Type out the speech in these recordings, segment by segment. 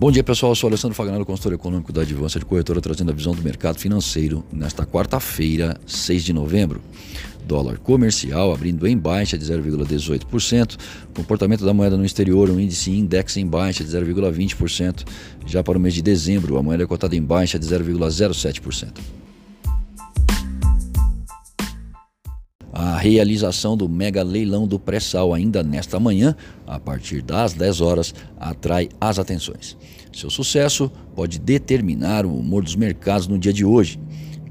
Bom dia, pessoal. Eu sou Alessandro Faganello, consultor econômico da Advança de Corretora, trazendo a visão do mercado financeiro nesta quarta-feira, 6 de novembro. Dólar comercial abrindo em baixa de 0,18%. Comportamento da moeda no exterior, um índice index em baixa de 0,20%. Já para o mês de dezembro, a moeda é cotada em baixa de 0,07%. Realização do mega leilão do pré-sal ainda nesta manhã, a partir das 10 horas, atrai as atenções. Seu sucesso pode determinar o humor dos mercados no dia de hoje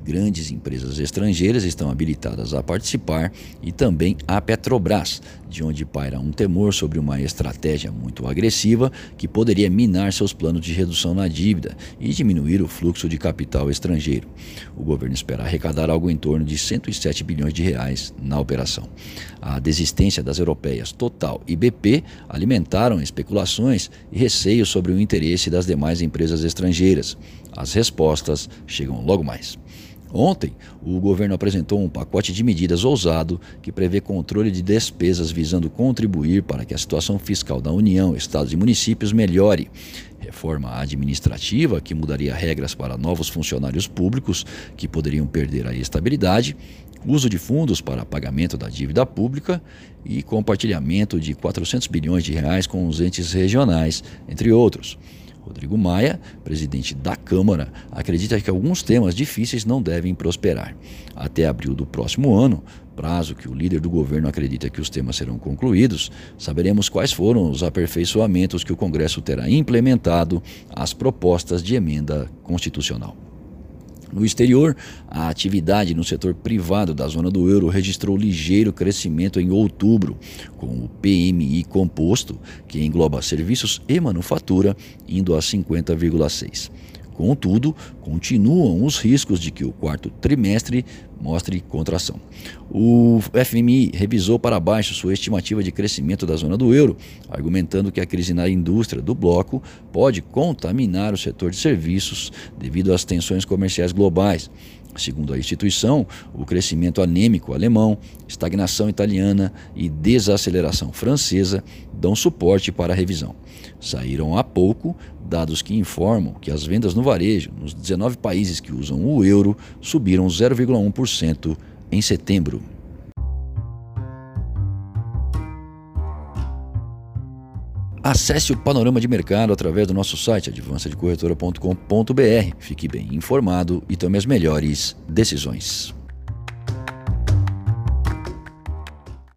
grandes empresas estrangeiras estão habilitadas a participar e também a Petrobras, de onde paira um temor sobre uma estratégia muito agressiva que poderia minar seus planos de redução na dívida e diminuir o fluxo de capital estrangeiro. O governo espera arrecadar algo em torno de 107 bilhões de reais na operação. A desistência das europeias Total e BP alimentaram especulações e receios sobre o interesse das demais empresas estrangeiras. As respostas chegam logo mais. Ontem, o governo apresentou um pacote de medidas ousado que prevê controle de despesas visando contribuir para que a situação fiscal da União, estados e municípios melhore. Reforma administrativa que mudaria regras para novos funcionários públicos que poderiam perder a estabilidade, uso de fundos para pagamento da dívida pública e compartilhamento de 400 bilhões de reais com os entes regionais, entre outros. Rodrigo Maia, presidente da Câmara, acredita que alguns temas difíceis não devem prosperar. Até abril do próximo ano, prazo que o líder do governo acredita que os temas serão concluídos, saberemos quais foram os aperfeiçoamentos que o Congresso terá implementado às propostas de emenda constitucional. No exterior, a atividade no setor privado da zona do euro registrou ligeiro crescimento em outubro, com o PMI composto, que engloba serviços e manufatura, indo a 50,6. Contudo, continuam os riscos de que o quarto trimestre mostre contração. O FMI revisou para baixo sua estimativa de crescimento da zona do euro, argumentando que a crise na indústria do bloco pode contaminar o setor de serviços devido às tensões comerciais globais. Segundo a instituição, o crescimento anêmico alemão, estagnação italiana e desaceleração francesa dão suporte para a revisão. Saíram há pouco dados que informam que as vendas no varejo nos 19 países que usam o euro subiram 0,1% em setembro. Acesse o panorama de mercado através do nosso site advancedecorretora.com.br. Fique bem informado e tome as melhores decisões.